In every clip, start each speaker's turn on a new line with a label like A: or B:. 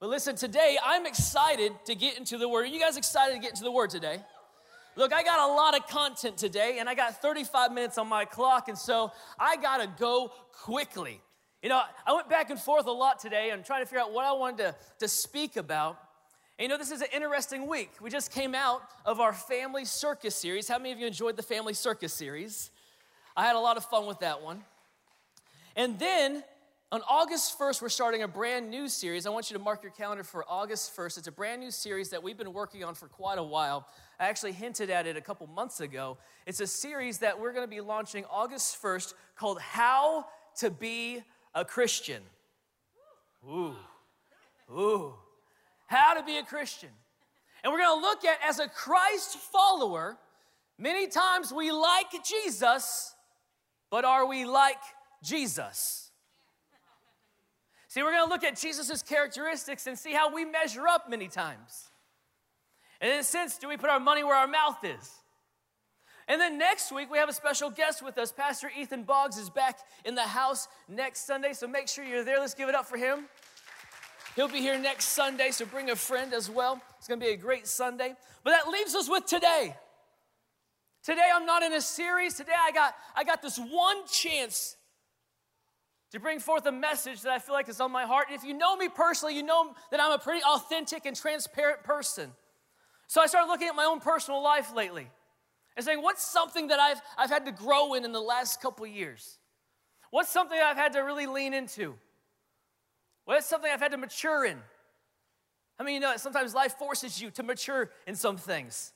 A: But listen, today I'm excited to get into the Word. Are you guys excited to get into the Word today? Look, I got a lot of content today, and I got 35 minutes on my clock, and so I gotta go quickly. You know, I went back and forth a lot today and trying to figure out what I wanted to, to speak about. And you know, this is an interesting week. We just came out of our family circus series. How many of you enjoyed the family circus series? I had a lot of fun with that one. And then on August 1st, we're starting a brand new series. I want you to mark your calendar for August 1st. It's a brand new series that we've been working on for quite a while. I actually hinted at it a couple months ago. It's a series that we're going to be launching August 1st called How to Be a Christian. Ooh, ooh. How to be a Christian. And we're going to look at as a Christ follower, many times we like Jesus, but are we like Jesus? See, we're going to look at Jesus' characteristics and see how we measure up many times. And in a sense, do we put our money where our mouth is? And then next week, we have a special guest with us. Pastor Ethan Boggs is back in the house next Sunday, so make sure you're there. Let's give it up for him. He'll be here next Sunday, so bring a friend as well. It's gonna be a great Sunday. But that leaves us with today. Today, I'm not in a series. Today, I got, I got this one chance to bring forth a message that I feel like is on my heart. And if you know me personally, you know that I'm a pretty authentic and transparent person. So I started looking at my own personal life lately and saying, what's something that I've, I've had to grow in in the last couple years? What's something I've had to really lean into? What's something I've had to mature in? I mean, you know, that sometimes life forces you to mature in some things.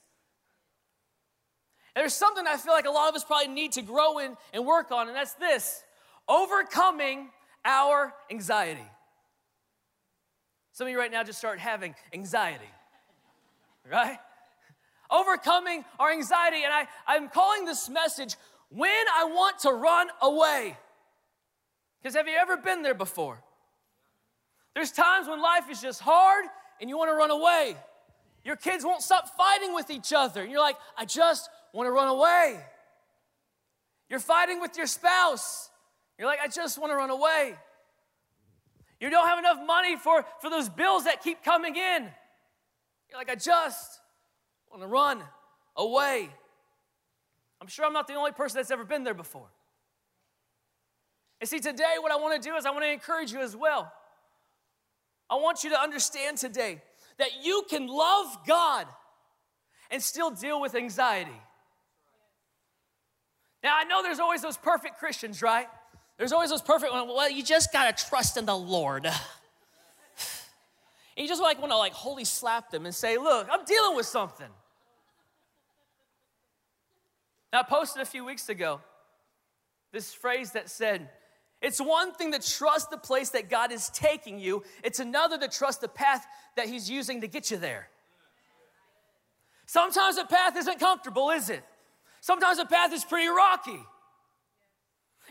A: And there's something I feel like a lot of us probably need to grow in and work on, and that's this overcoming our anxiety. Some of you right now just start having anxiety, right? Overcoming our anxiety. And I, I'm calling this message when I want to run away. Because have you ever been there before? There's times when life is just hard and you want to run away. Your kids won't stop fighting with each other. And you're like, I just want to run away. You're fighting with your spouse you're like, I just want to run away. You don't have enough money for, for those bills that keep coming in. You're like, I just want to run away. I'm sure I'm not the only person that's ever been there before. And see, today, what I want to do is I want to encourage you as well. I want you to understand today that you can love God and still deal with anxiety. Now, I know there's always those perfect Christians, right? There's always those perfect ones. Well, you just gotta trust in the Lord. And you just like want to like holy slap them and say, look, I'm dealing with something. Now, I posted a few weeks ago this phrase that said, it's one thing to trust the place that God is taking you, it's another to trust the path that He's using to get you there. Sometimes the path isn't comfortable, is it? Sometimes the path is pretty rocky.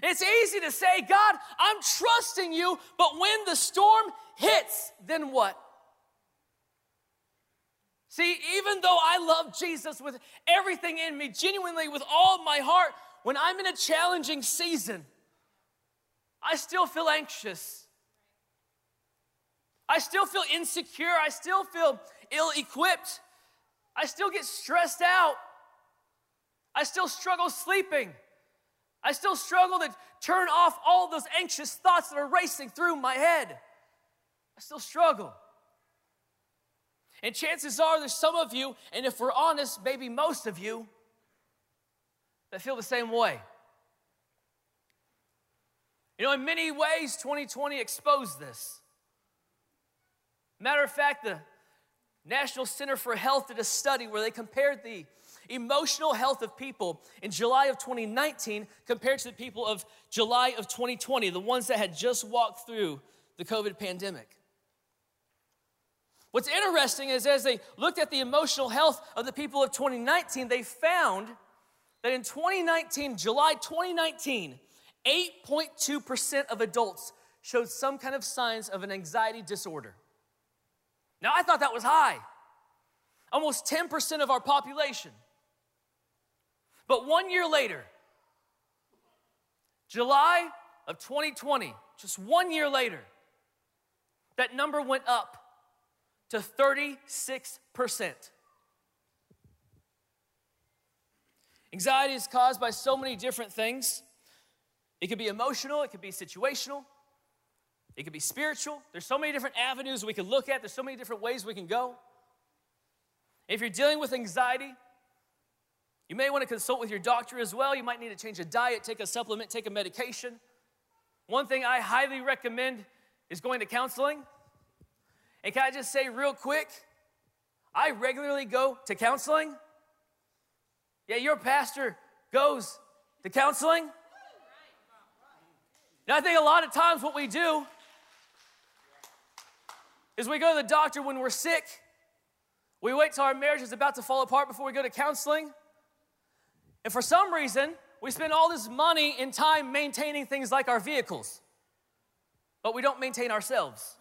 A: It's easy to say, God, I'm trusting you, but when the storm hits, then what? See, even though I love Jesus with everything in me, genuinely with all my heart, when I'm in a challenging season, I still feel anxious. I still feel insecure. I still feel ill equipped. I still get stressed out. I still struggle sleeping. I still struggle to turn off all those anxious thoughts that are racing through my head. I still struggle. And chances are there's some of you, and if we're honest, maybe most of you, that feel the same way. You know, in many ways, 2020 exposed this. Matter of fact, the National Center for Health did a study where they compared the emotional health of people in July of 2019 compared to the people of July of 2020, the ones that had just walked through the COVID pandemic. What's interesting is as they looked at the emotional health of the people of 2019, they found that in 2019, July 2019, 8.2% of adults showed some kind of signs of an anxiety disorder. Now, I thought that was high. Almost 10% of our population. But one year later, July of 2020, just one year later, that number went up to 36%. Anxiety is caused by so many different things. It could be emotional, it could be situational, it could be spiritual. There's so many different avenues we can look at, there's so many different ways we can go. If you're dealing with anxiety, you may want to consult with your doctor as well. You might need to change a diet, take a supplement, take a medication. One thing I highly recommend is going to counseling. And can I just say real quick, I regularly go to counseling. Yeah, your pastor goes to counseling. Now, I think a lot of times what we do is we go to the doctor when we're sick. We wait till our marriage is about to fall apart before we go to counseling. And for some reason, we spend all this money and time maintaining things like our vehicles, but we don't maintain ourselves.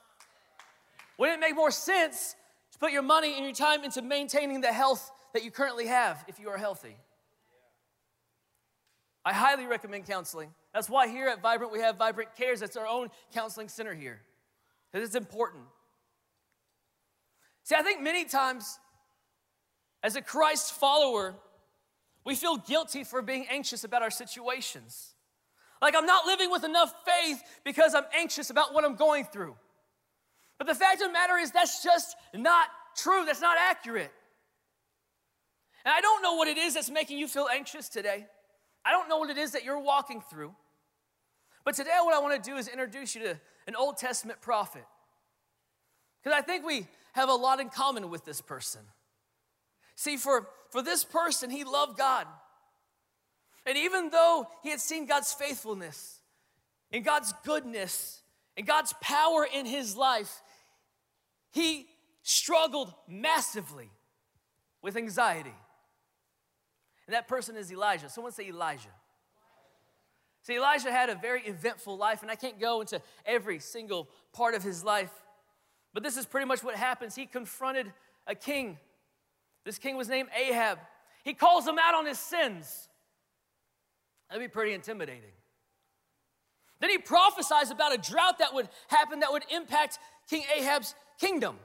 A: Wouldn't it make more sense to put your money and your time into maintaining the health that you currently have if you are healthy? I highly recommend counseling. That's why here at Vibrant we have Vibrant Cares. That's our own counseling center here. Because it's important. See, I think many times as a Christ follower, we feel guilty for being anxious about our situations. Like I'm not living with enough faith because I'm anxious about what I'm going through. But the fact of the matter is, that's just not true. That's not accurate. And I don't know what it is that's making you feel anxious today. I don't know what it is that you're walking through. But today, what I want to do is introduce you to an Old Testament prophet. Because I think we have a lot in common with this person. See, for, for this person, he loved God. And even though he had seen God's faithfulness and God's goodness and God's power in his life, he struggled massively with anxiety. And that person is Elijah. Someone say Elijah. See, Elijah had a very eventful life, and I can't go into every single part of his life, but this is pretty much what happens. He confronted a king. This king was named Ahab. He calls him out on his sins. That'd be pretty intimidating. Then he prophesies about a drought that would happen that would impact King Ahab's kingdom.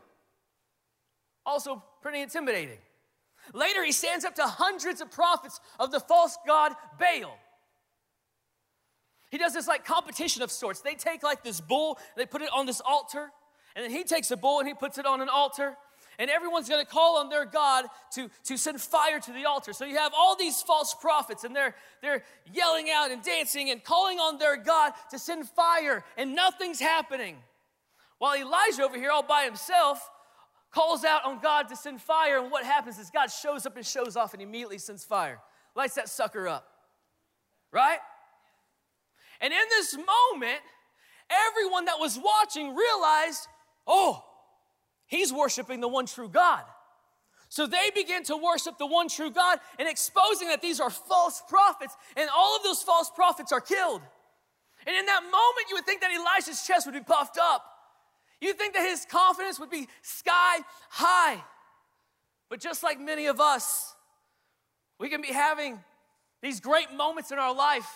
A: Also, pretty intimidating. Later, he stands up to hundreds of prophets of the false god Baal. He does this like competition of sorts. They take like this bull, they put it on this altar, and then he takes a bull and he puts it on an altar, and everyone's gonna call on their God to, to send fire to the altar. So you have all these false prophets, and they're, they're yelling out and dancing and calling on their God to send fire, and nothing's happening. While Elijah over here, all by himself, calls out on God to send fire, and what happens is God shows up and shows off and immediately sends fire, lights that sucker up. Right? And in this moment, everyone that was watching realized, oh, he's worshiping the one true God. So they begin to worship the one true God and exposing that these are false prophets, and all of those false prophets are killed. And in that moment, you would think that Elijah's chest would be puffed up. You'd think that his confidence would be sky high. But just like many of us, we can be having these great moments in our life.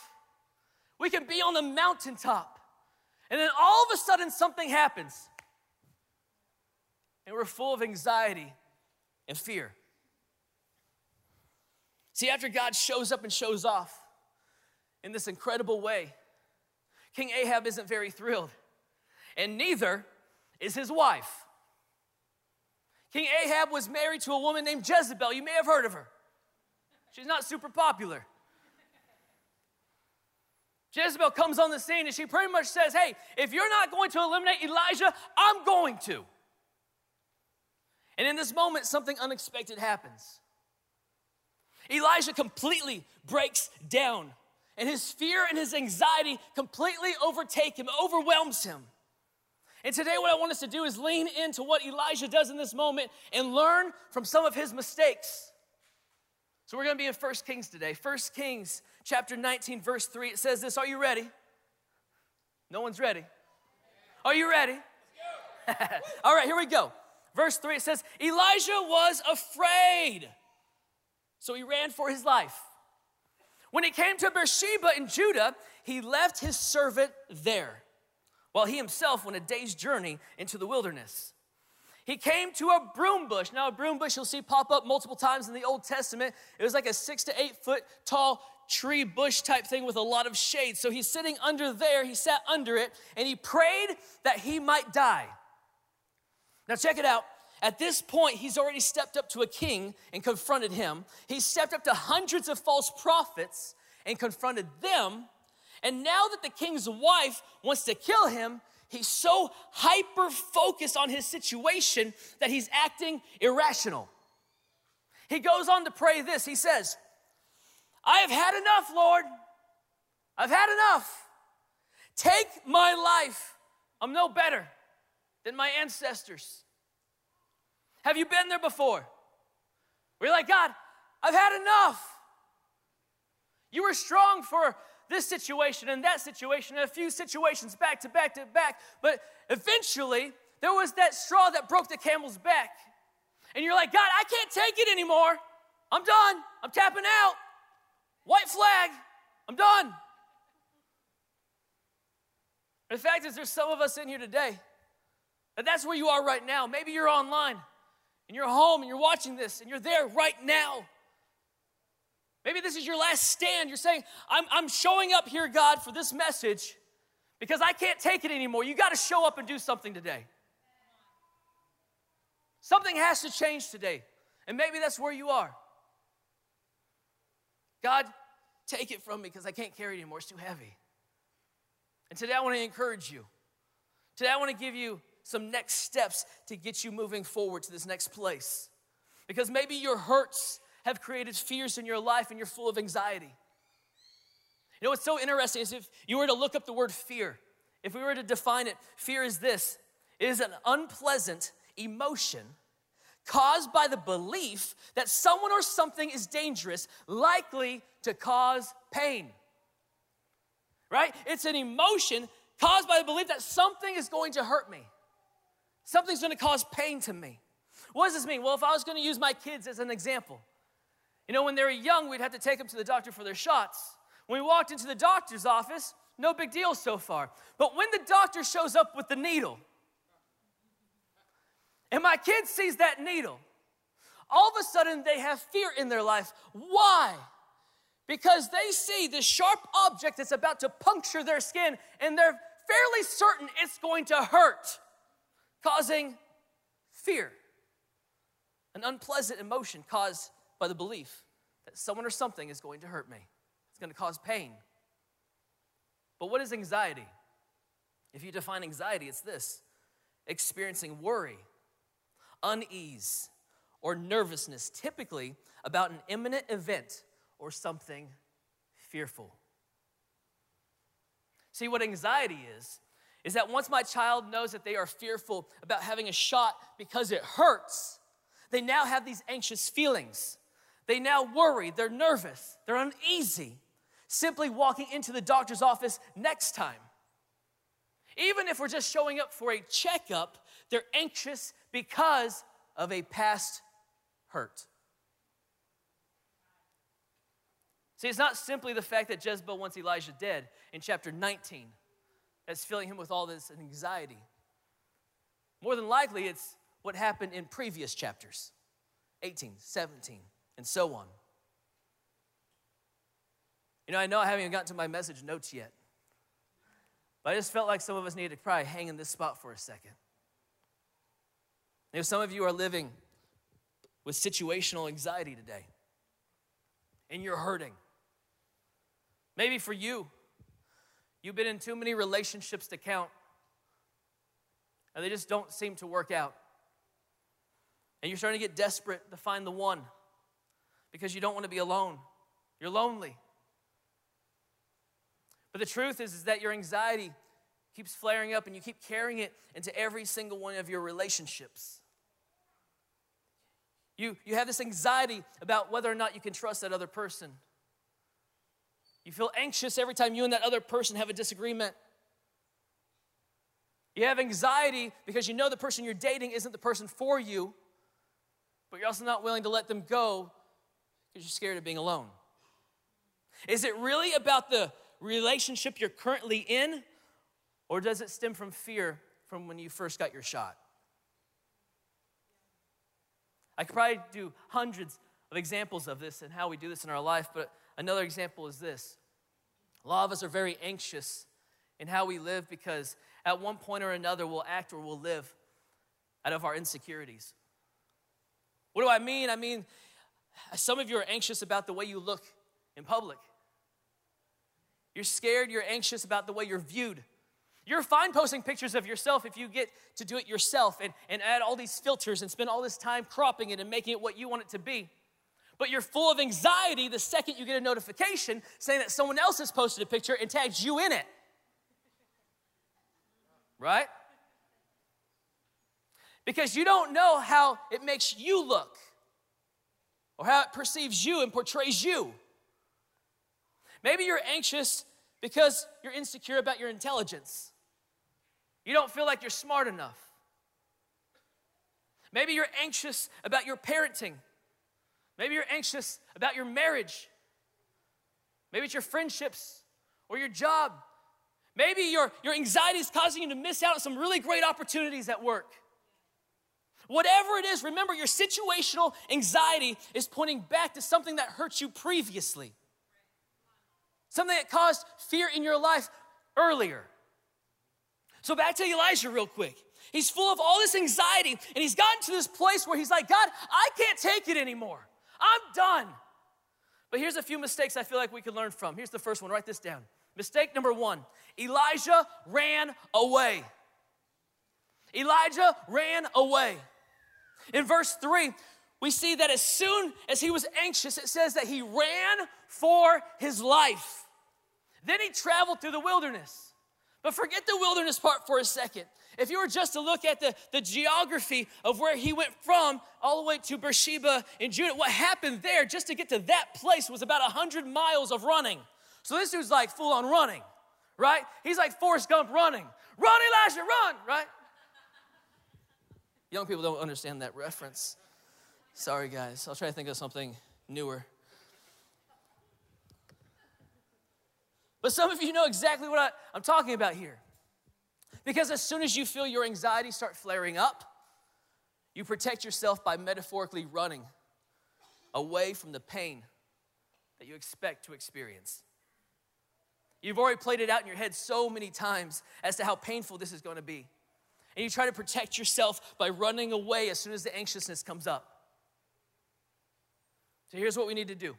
A: We can be on the mountaintop, and then all of a sudden something happens. And we're full of anxiety and fear. See, after God shows up and shows off in this incredible way, King Ahab isn't very thrilled. And neither is his wife. King Ahab was married to a woman named Jezebel. You may have heard of her. She's not super popular. Jezebel comes on the scene and she pretty much says, Hey, if you're not going to eliminate Elijah, I'm going to. And in this moment, something unexpected happens. Elijah completely breaks down, and his fear and his anxiety completely overtake him, overwhelms him. And today, what I want us to do is lean into what Elijah does in this moment and learn from some of his mistakes. So, we're gonna be in 1 Kings today. 1 Kings chapter 19, verse 3. It says this Are you ready? No one's ready. Are you ready? All right, here we go. Verse 3 it says, Elijah was afraid, so he ran for his life. When he came to Beersheba in Judah, he left his servant there while he himself went a day's journey into the wilderness. he came to a broom bush. Now, a broom bush you'll see pop up multiple times in the Old Testament. It was like a six to eight foot tall tree bush type thing with a lot of shade. So he's sitting under there, he sat under it, and he prayed that he might die. Now, check it out. At this point, he's already stepped up to a king and confronted him. He stepped up to hundreds of false prophets and confronted them. And now that the king's wife wants to kill him, he's so hyper focused on his situation that he's acting irrational. He goes on to pray this. He says, I have had enough, Lord. I've had enough. Take my life. I'm no better than my ancestors. Have you been there before? You're like, God, I've had enough. You were strong for this situation and that situation and a few situations back to back to back, but eventually there was that straw that broke the camel's back. And you're like, God, I can't take it anymore. I'm done. I'm tapping out. White flag. I'm done. The fact is, there's some of us in here today that that's where you are right now. Maybe you're online and you're home and you're watching this and you're there right now. Maybe this is your last stand. You're saying, I'm, I'm showing up here, God, for this message because I can't take it anymore. You got to show up and do something today. Something has to change today. And maybe that's where you are. God, take it from me because I can't carry it anymore. It's too heavy. And today I want to encourage you. Today I want to give you some next steps to get you moving forward to this next place. Because maybe your hurts have created fears in your life and you're full of anxiety. You know what's so interesting is if you were to look up the word fear, if we were to define it, fear is this it is an unpleasant emotion caused by the belief that someone or something is dangerous, likely to cause pain. Right? It's an emotion caused by the belief that something is going to hurt me. Something's gonna cause pain to me. What does this mean? Well, if I was gonna use my kids as an example, you know, when they were young, we'd have to take them to the doctor for their shots. When we walked into the doctor's office, no big deal so far. But when the doctor shows up with the needle, and my kid sees that needle, all of a sudden they have fear in their life. Why? Because they see this sharp object that's about to puncture their skin and they're fairly certain it's going to hurt, causing fear. An unpleasant emotion caused by the belief that someone or something is going to hurt me, it's going to cause pain. But what is anxiety? If you define anxiety, it's this experiencing worry unease, or nervousness, typically about an imminent event or something fearful. See, what anxiety is, is that once my child knows that they are fearful about having a shot because it hurts, they now have these anxious feelings. They now worry, they're nervous, they're uneasy, simply walking into the doctor's office next time. Even if we're just showing up for a checkup, they're anxious because of a past hurt. See, it's not simply the fact that Jezebel wants Elijah dead in chapter 19 that's filling him with all this anxiety. More than likely, it's what happened in previous chapters 18, 17, and so on. You know, I know I haven't even gotten to my message notes yet, but I just felt like some of us needed to probably hang in this spot for a second. If some of you are living with situational anxiety today and you're hurting. Maybe for you, you've been in too many relationships to count and they just don't seem to work out. And you're starting to get desperate to find the one because you don't want to be alone. You're lonely. But the truth is, is that your anxiety keeps flaring up and you keep carrying it into every single one of your relationships. You, you have this anxiety about whether or not you can trust that other person. You feel anxious every time you and that other person have a disagreement. You have anxiety because you know the person you're dating isn't the person for you, but you're also not willing to let them go because you're scared of being alone. Is it really about the relationship you're currently in, or does it stem from fear from when you first got your shot? I could probably do hundreds of examples of this and how we do this in our life, but another example is this. A lot of us are very anxious in how we live because at one point or another we'll act or we'll live out of our insecurities. What do I mean? I mean, some of you are anxious about the way you look in public. You're scared, you're anxious about the way you're viewed. You're fine posting pictures of yourself if you get to do it yourself and, and add all these filters and spend all this time cropping it and making it what you want it to be. But you're full of anxiety the second you get a notification saying that someone else has posted a picture and tagged you in it. Right? Because you don't know how it makes you look or how it perceives you and portrays you. Maybe you're anxious because you're insecure about your intelligence. You don't feel like you're smart enough. Maybe you're anxious about your parenting. Maybe you're anxious about your marriage. Maybe it's your friendships or your job. Maybe your, your anxiety is causing you to miss out on some really great opportunities at work. Whatever it is, remember your situational anxiety is pointing back to something that hurt you previously, something that caused fear in your life earlier. So, back to Elijah, real quick. He's full of all this anxiety, and he's gotten to this place where he's like, God, I can't take it anymore. I'm done. But here's a few mistakes I feel like we could learn from. Here's the first one write this down. Mistake number one Elijah ran away. Elijah ran away. In verse 3, we see that as soon as he was anxious, it says that he ran for his life. Then he traveled through the wilderness. But forget the wilderness part for a second. If you were just to look at the, the geography of where he went from all the way to Beersheba in Judah, what happened there just to get to that place was about 100 miles of running. So this dude's like full on running, right? He's like Forrest Gump running. Run, Elijah, run, right? Young people don't understand that reference. Sorry, guys. I'll try to think of something newer. But some of you know exactly what I, am talking about here. Because as soon as you feel your anxiety start flaring up, you protect yourself by metaphorically running away from the pain that you expect to experience. You've already played it out in your head so many times as to how painful this is going to be and you try to protect yourself by running away as soon as the anxiousness comes up. So here's what we need to do.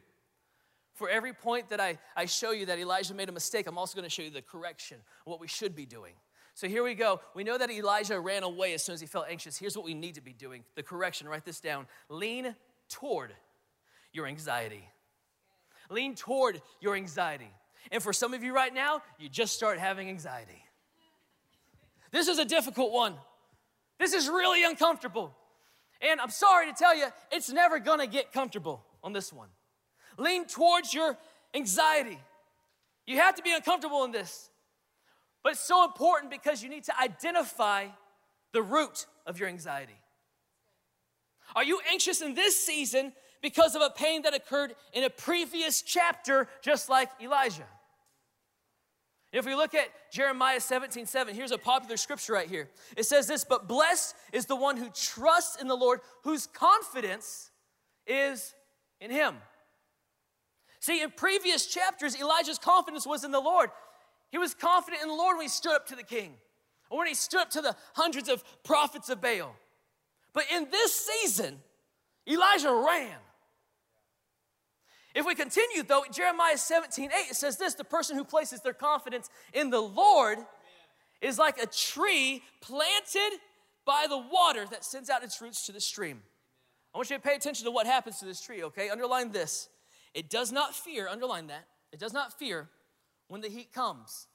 A: For every point that I, I show you that Elijah made a mistake, I'm also going to show you the correction, what we should be doing. So here we go. We know that Elijah ran away as soon as he felt anxious. Here's what we need to be doing the correction. Write this down. Lean toward your anxiety. Lean toward your anxiety. And for some of you right now, you just start having anxiety. This is a difficult one. This is really uncomfortable. And I'm sorry to tell you, it's never gonna get comfortable on this one. Lean towards your anxiety. You have to be uncomfortable in this. But it's so important because you need to identify the root of your anxiety. Are you anxious in this season because of a pain that occurred in a previous chapter, just like Elijah? If we look at Jeremiah 17, 7, here's a popular scripture right here. It says this, but blessed is the one who trusts in the Lord, whose confidence is in him. See, in previous chapters, Elijah's confidence was in the Lord. He was confident in the Lord when he stood up to the king, or when he stood up to the hundreds of prophets of Baal. But in this season, Elijah ran. If we continue, though, Jeremiah 17, 8, it says this the person who places their confidence in the Lord is like a tree planted by the water that sends out its roots to the stream. I want you to pay attention to what happens to this tree, okay? Underline this. It does not fear, underline that. It does not fear when the heat comes.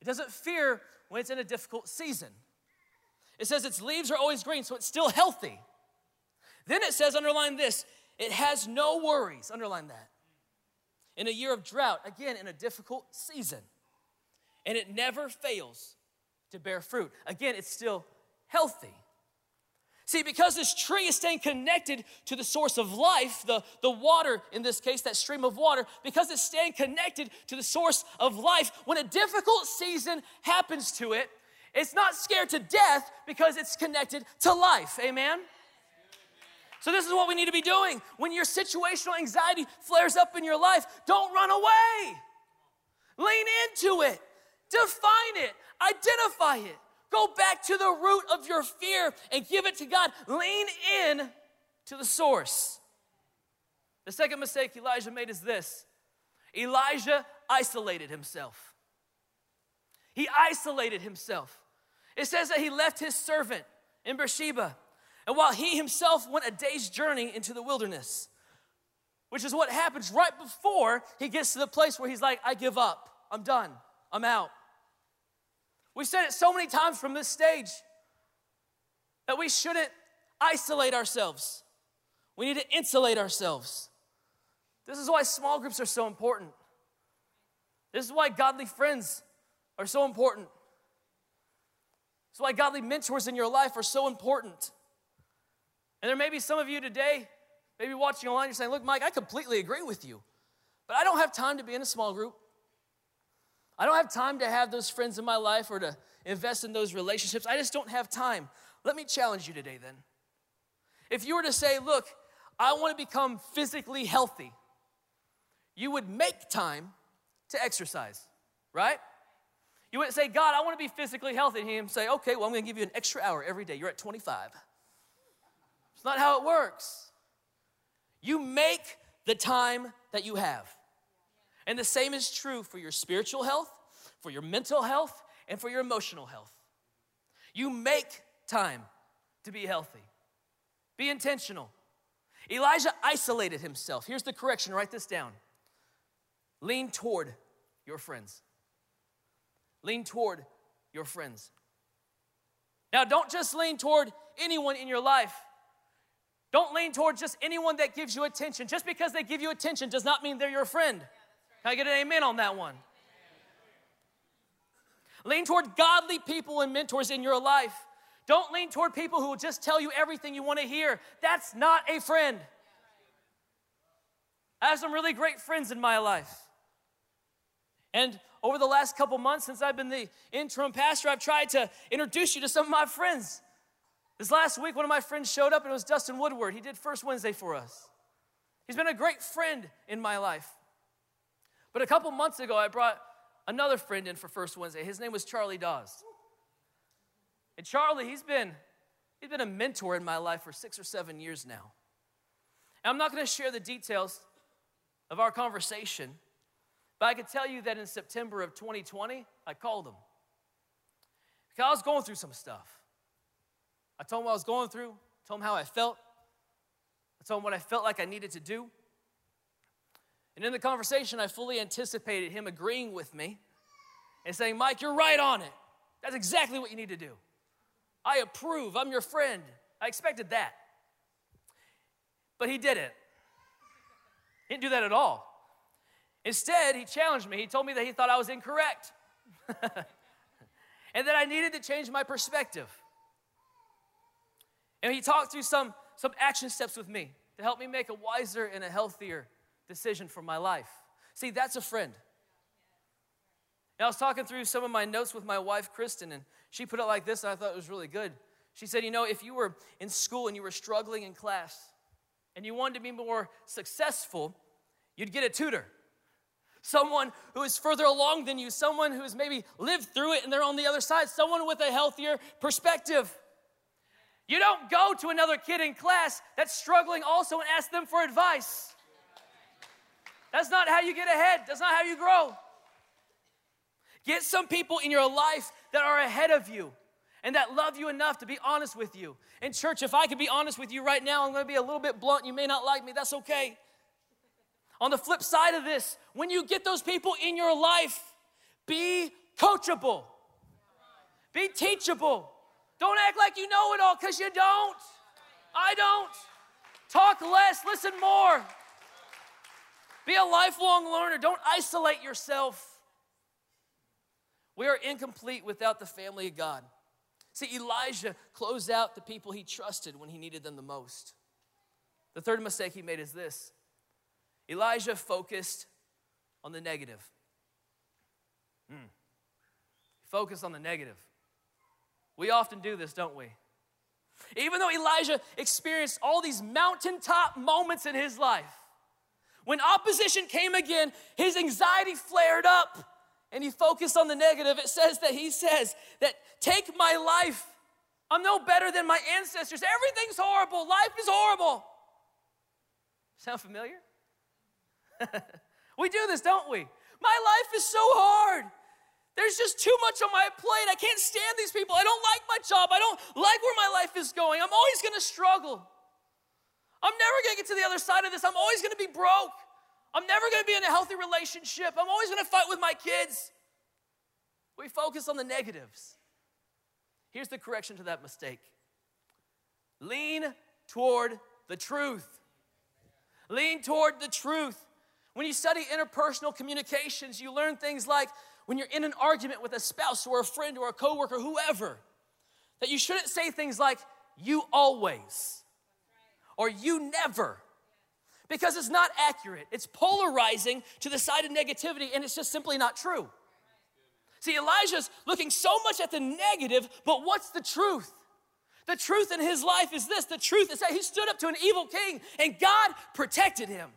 A: It doesn't fear when it's in a difficult season. It says its leaves are always green, so it's still healthy. Then it says, underline this, it has no worries. Underline that. In a year of drought, again, in a difficult season. And it never fails to bear fruit. Again, it's still healthy. See, because this tree is staying connected to the source of life, the, the water in this case, that stream of water, because it's staying connected to the source of life, when a difficult season happens to it, it's not scared to death because it's connected to life. Amen? So, this is what we need to be doing. When your situational anxiety flares up in your life, don't run away. Lean into it, define it, identify it. Go back to the root of your fear and give it to God. Lean in to the source. The second mistake Elijah made is this Elijah isolated himself. He isolated himself. It says that he left his servant in Beersheba and while he himself went a day's journey into the wilderness, which is what happens right before he gets to the place where he's like, I give up, I'm done, I'm out. We've said it so many times from this stage that we shouldn't isolate ourselves. We need to insulate ourselves. This is why small groups are so important. This is why godly friends are so important. This is why godly mentors in your life are so important. And there may be some of you today, maybe watching online, you're saying, Look, Mike, I completely agree with you, but I don't have time to be in a small group. I don't have time to have those friends in my life or to invest in those relationships. I just don't have time. Let me challenge you today then. If you were to say, Look, I want to become physically healthy, you would make time to exercise, right? You wouldn't say, God, I want to be physically healthy. And he'd say, okay, well, I'm going to give you an extra hour every day. You're at 25. It's not how it works. You make the time that you have. And the same is true for your spiritual health, for your mental health, and for your emotional health. You make time to be healthy. Be intentional. Elijah isolated himself. Here's the correction write this down. Lean toward your friends. Lean toward your friends. Now, don't just lean toward anyone in your life. Don't lean toward just anyone that gives you attention. Just because they give you attention does not mean they're your friend. Can I get an amen on that one? Lean toward godly people and mentors in your life. Don't lean toward people who will just tell you everything you want to hear. That's not a friend. I have some really great friends in my life. And over the last couple months, since I've been the interim pastor, I've tried to introduce you to some of my friends. This last week, one of my friends showed up, and it was Dustin Woodward. He did First Wednesday for us. He's been a great friend in my life. But a couple months ago, I brought another friend in for First Wednesday. His name was Charlie Dawes. And Charlie, he's been, he's been a mentor in my life for six or seven years now. And I'm not going to share the details of our conversation, but I can tell you that in September of 2020, I called him. Because I was going through some stuff. I told him what I was going through, told him how I felt. I told him what I felt like I needed to do. And in the conversation, I fully anticipated him agreeing with me and saying, Mike, you're right on it. That's exactly what you need to do. I approve. I'm your friend. I expected that. But he didn't. He didn't do that at all. Instead, he challenged me. He told me that he thought I was incorrect and that I needed to change my perspective. And he talked through some, some action steps with me to help me make a wiser and a healthier decision for my life. See, that's a friend. And I was talking through some of my notes with my wife, Kristen, and she put it like this, and I thought it was really good. She said, You know, if you were in school and you were struggling in class and you wanted to be more successful, you'd get a tutor. Someone who is further along than you, someone who has maybe lived through it and they're on the other side, someone with a healthier perspective. You don't go to another kid in class that's struggling also and ask them for advice. That's not how you get ahead, that's not how you grow. Get some people in your life that are ahead of you and that love you enough to be honest with you. In church, if I could be honest with you right now, I'm gonna be a little bit blunt. You may not like me, that's okay. On the flip side of this, when you get those people in your life, be coachable, be teachable. Don't act like you know it all because you don't. I don't. Talk less, listen more. Be a lifelong learner. Don't isolate yourself. We are incomplete without the family of God. See, Elijah closed out the people he trusted when he needed them the most. The third mistake he made is this Elijah focused on the negative. Hmm. Focus on the negative. We often do this, don't we? Even though Elijah experienced all these mountaintop moments in his life, when opposition came again, his anxiety flared up and he focused on the negative. It says that he says that take my life. I'm no better than my ancestors. Everything's horrible. Life is horrible. Sound familiar? we do this, don't we? My life is so hard. There's just too much on my plate. I can't stand these people. I don't like my job. I don't like where my life is going. I'm always going to struggle. I'm never to get to the other side of this. I'm always to be broke. I'm never to be in a healthy relationship. I'm always to fight with my kids. We focus on the negatives. Here's the correction to that mistake lean toward the truth. Lean toward the truth. When you study interpersonal communications, you learn things like when you're in an argument with a spouse or a friend or a coworker, whoever, that you shouldn't say things like, you always or you never because it's not accurate. It's polarizing to the side of negativity, and it's just simply not true. See, Elijah's looking so much at the negative, but what's the truth? The truth in his life is this the truth is that he stood up to an evil king and God protected him.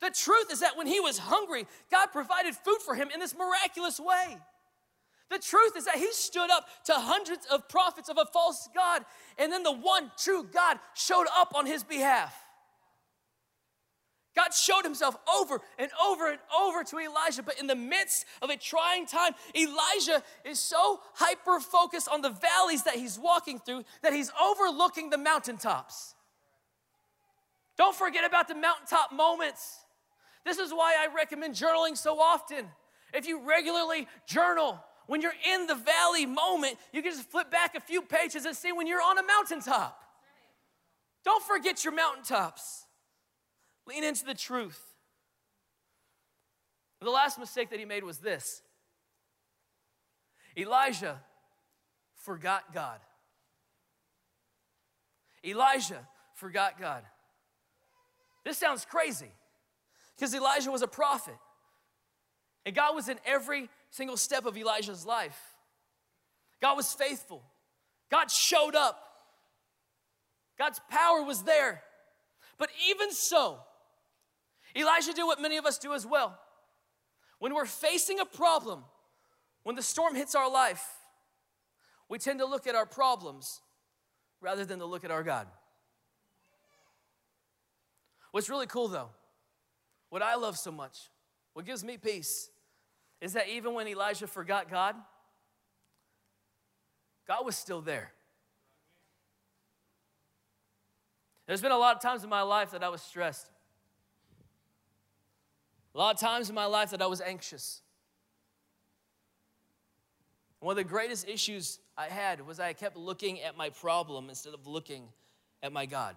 A: The truth is that when he was hungry, God provided food for him in this miraculous way. The truth is that he stood up to hundreds of prophets of a false God, and then the one true God showed up on his behalf. God showed himself over and over and over to Elijah, but in the midst of a trying time, Elijah is so hyper focused on the valleys that he's walking through that he's overlooking the mountaintops. Don't forget about the mountaintop moments. This is why I recommend journaling so often. If you regularly journal, when you're in the valley moment, you can just flip back a few pages and see when you're on a mountaintop. Don't forget your mountaintops. Lean into the truth. The last mistake that he made was this Elijah forgot God. Elijah forgot God. This sounds crazy because Elijah was a prophet. And God was in every single step of Elijah's life. God was faithful. God showed up. God's power was there. But even so, Elijah did what many of us do as well. When we're facing a problem, when the storm hits our life, we tend to look at our problems rather than to look at our God. What's really cool though, what I love so much, what gives me peace, is that even when Elijah forgot God, God was still there. There's been a lot of times in my life that I was stressed. A lot of times in my life that I was anxious. One of the greatest issues I had was I kept looking at my problem instead of looking at my God.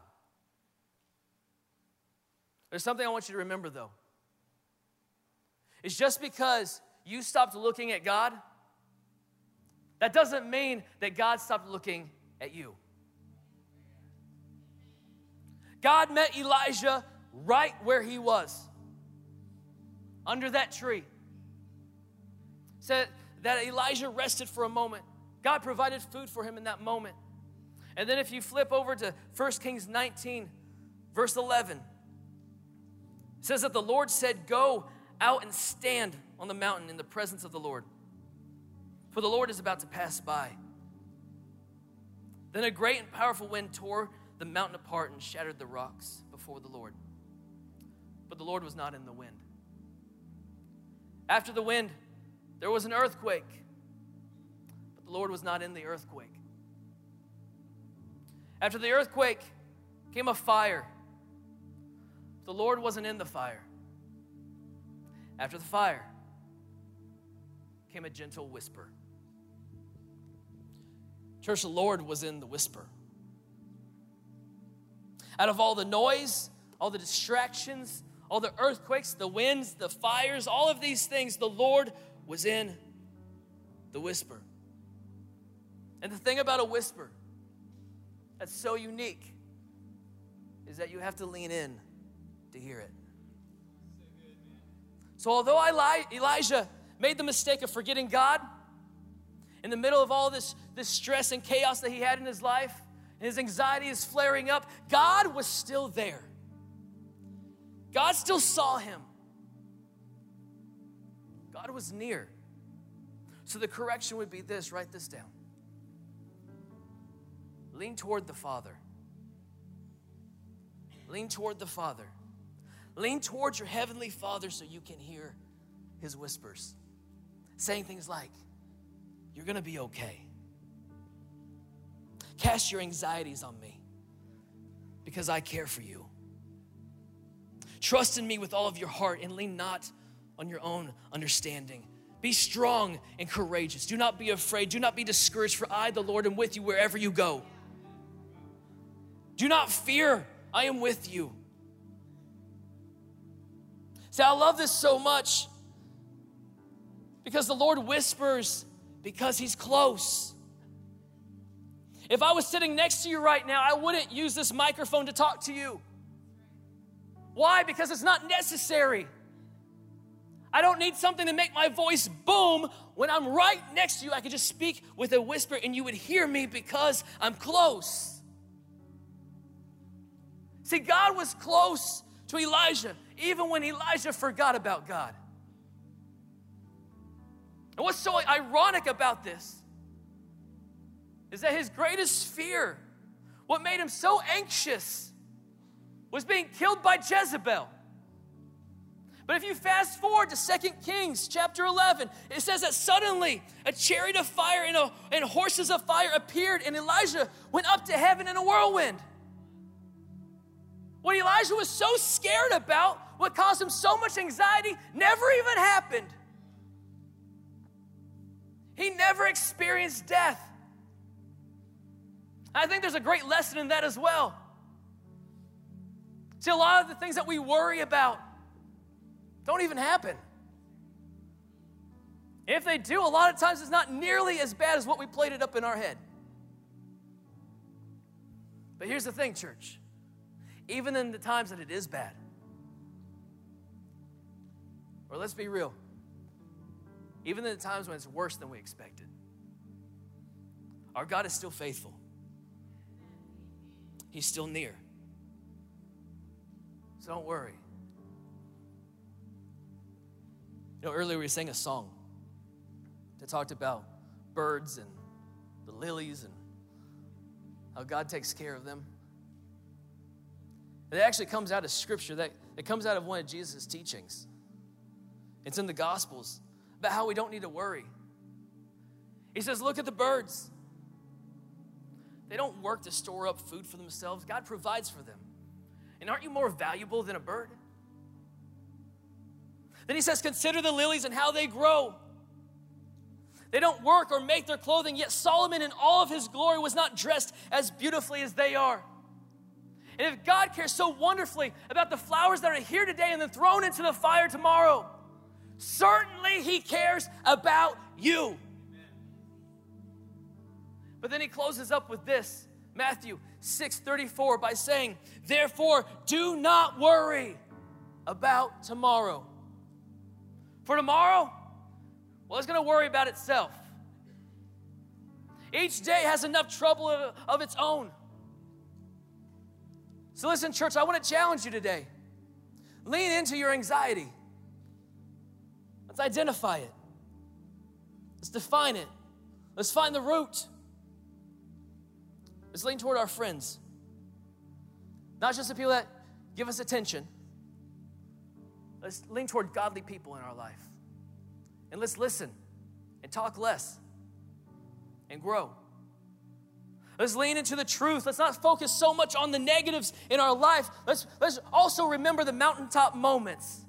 A: There's something I want you to remember though. It's just because you stopped looking at God, that doesn't mean that God stopped looking at you. God met Elijah right where he was under that tree. Said that Elijah rested for a moment. God provided food for him in that moment. And then if you flip over to 1 Kings 19, verse 11, it says that the Lord said, Go out and stand on the mountain in the presence of the Lord, for the Lord is about to pass by. Then a great and powerful wind tore the mountain apart and shattered the rocks before the Lord. But the Lord was not in the wind. After the wind, there was an earthquake, but the Lord was not in the earthquake. After the earthquake came a fire. The Lord wasn't in the fire. After the fire came a gentle whisper. Church, the Lord was in the whisper. Out of all the noise, all the distractions, all the earthquakes, the winds, the fires, all of these things, the Lord was in the whisper. And the thing about a whisper that's so unique is that you have to lean in to hear it. So, although Elijah made the mistake of forgetting God in the middle of all this, this stress and chaos that he had in his life, and his anxiety is flaring up, God was still there. God still saw him. God was near. So the correction would be this write this down. Lean toward the Father. Lean toward the Father. Lean toward your Heavenly Father so you can hear His whispers, saying things like, You're gonna be okay. Cast your anxieties on me because I care for you. Trust in me with all of your heart and lean not on your own understanding. Be strong and courageous. Do not be afraid. Do not be discouraged, for I, the Lord, am with you wherever you go. Do not fear, I am with you. See, I love this so much because the Lord whispers because He's close. If I was sitting next to you right now, I wouldn't use this microphone to talk to you. Why? Because it's not necessary. I don't need something to make my voice boom. When I'm right next to you, I could just speak with a whisper and you would hear me because I'm close. See, God was close to Elijah even when Elijah forgot about God. And what's so ironic about this is that his greatest fear, what made him so anxious, was being killed by Jezebel. But if you fast forward to 2 Kings chapter 11, it says that suddenly a chariot of fire and, a, and horses of fire appeared, and Elijah went up to heaven in a whirlwind. What Elijah was so scared about, what caused him so much anxiety, never even happened. He never experienced death. I think there's a great lesson in that as well. See, a lot of the things that we worry about don't even happen. If they do, a lot of times it's not nearly as bad as what we played it up in our head. But here's the thing, church. Even in the times that it is bad, or let's be real, even in the times when it's worse than we expected, our God is still faithful. He's still near. So don't worry. You know, earlier we sang a song that talked about birds and the lilies and how God takes care of them. It actually comes out of scripture, that it comes out of one of Jesus' teachings. It's in the Gospels about how we don't need to worry. He says, Look at the birds. They don't work to store up food for themselves, God provides for them. And aren't you more valuable than a bird? Then he says, Consider the lilies and how they grow. They don't work or make their clothing, yet Solomon in all of his glory was not dressed as beautifully as they are. And if God cares so wonderfully about the flowers that are here today and then thrown into the fire tomorrow, certainly He cares about you. But then he closes up with this Matthew 6:34 by saying, "Therefore, do not worry about tomorrow. For tomorrow, well, it's going to worry about itself. Each day has enough trouble of, of its own. So, listen, church, I want to challenge you today. Lean into your anxiety. Identify it, let's define it, let's find the root. Let's lean toward our friends. Not just the people that give us attention. Let's lean toward godly people in our life. And let's listen and talk less and grow. Let's lean into the truth. Let's not focus so much on the negatives in our life. Let's, let's also remember the mountaintop moments.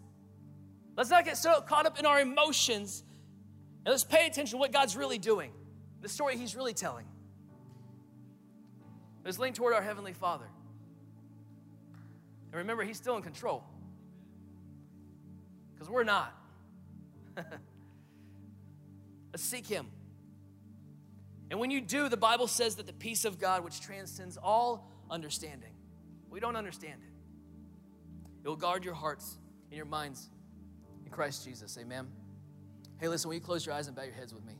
A: Let's not get so caught up in our emotions. And let's pay attention to what God's really doing, the story He's really telling. Let's lean toward our Heavenly Father. And remember, He's still in control. Because we're not. Let's seek Him. And when you do, the Bible says that the peace of God, which transcends all understanding, we don't understand it. It will guard your hearts and your minds in Christ Jesus. Amen. Hey, listen, will you close your eyes and bow your heads with me?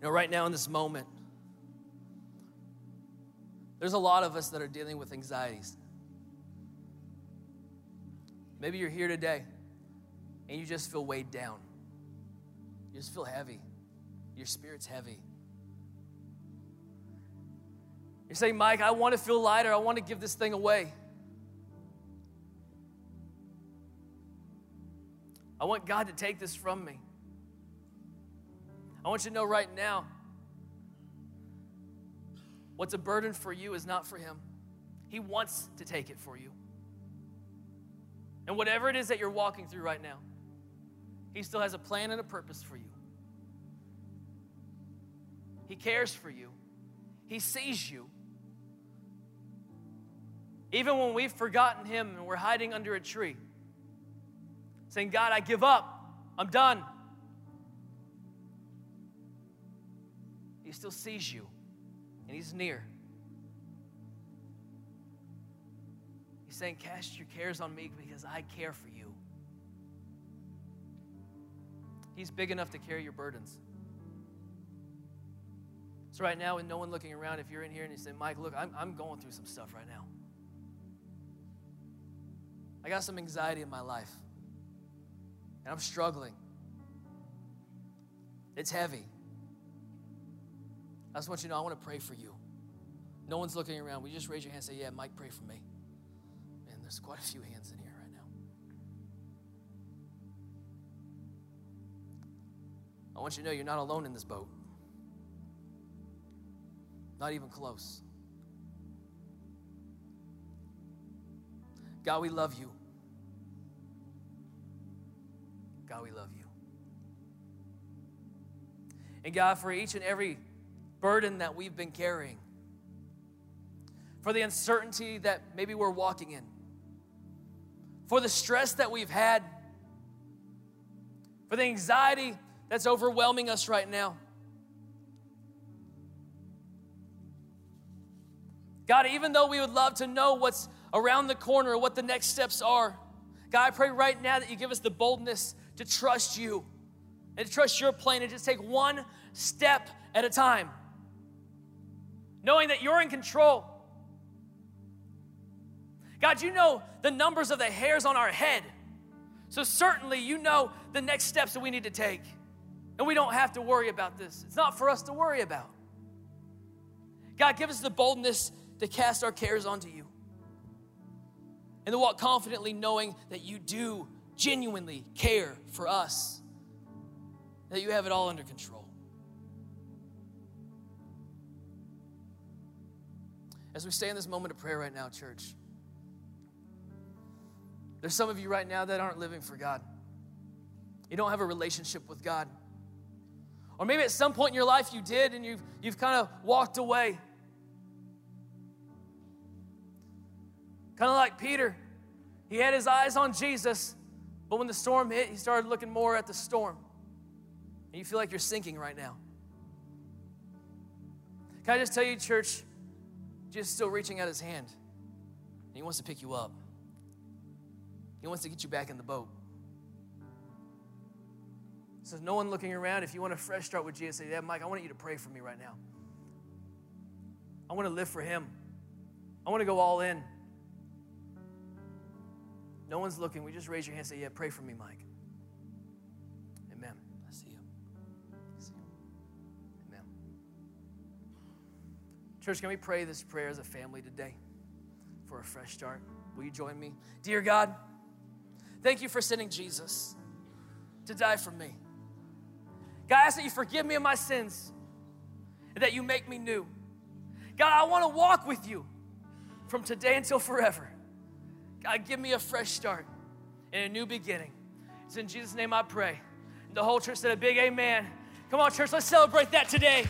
A: You know, right now in this moment, there's a lot of us that are dealing with anxieties. Maybe you're here today and you just feel weighed down. You just feel heavy. Your spirit's heavy. You're saying, Mike, I want to feel lighter. I want to give this thing away. I want God to take this from me. I want you to know right now what's a burden for you is not for Him. He wants to take it for you. And whatever it is that you're walking through right now, He still has a plan and a purpose for you. He cares for you, He sees you. Even when we've forgotten Him and we're hiding under a tree, saying, God, I give up, I'm done. He still sees you and He's near. He's saying, Cast your cares on me because I care for you. He's big enough to carry your burdens. So, right now, with no one looking around, if you're in here and you say, Mike, look, I'm, I'm going through some stuff right now. I got some anxiety in my life, and I'm struggling. It's heavy. I just want you to know I want to pray for you. No one's looking around. We just raise your hand and say, Yeah, Mike, pray for me. And there's quite a few hands in here right now. I want you to know you're not alone in this boat. Not even close. God, we love you. God, we love you. And God, for each and every burden that we've been carrying, for the uncertainty that maybe we're walking in, for the stress that we've had, for the anxiety that's overwhelming us right now. God, even though we would love to know what's around the corner what the next steps are, God, I pray right now that you give us the boldness to trust you and to trust your plan and just take one step at a time knowing that you're in control. God, you know the numbers of the hairs on our head. So certainly you know the next steps that we need to take. And we don't have to worry about this. It's not for us to worry about. God, give us the boldness to cast our cares onto you. And to walk confidently knowing that you do genuinely care for us, that you have it all under control. As we stay in this moment of prayer right now, church, there's some of you right now that aren't living for God. You don't have a relationship with God. Or maybe at some point in your life you did and you've, you've kind of walked away. Kind of like Peter. He had his eyes on Jesus, but when the storm hit, he started looking more at the storm. And you feel like you're sinking right now. Can I just tell you, church, just still reaching out his hand. And he wants to pick you up. He wants to get you back in the boat. So no one looking around. If you want a fresh start with Jesus, say, yeah, Mike, I want you to pray for me right now. I want to live for him. I want to go all in. No one's looking. We just raise your hand and say, Yeah, pray for me, Mike. Amen. I see you. I see you. Amen. Church, can we pray this prayer as a family today for a fresh start? Will you join me? Dear God, thank you for sending Jesus to die for me. God, I ask that you forgive me of my sins and that you make me new. God, I want to walk with you from today until forever. God, give me a fresh start and a new beginning. It's in Jesus' name I pray. And the whole church said a big amen. Come on, church, let's celebrate that today.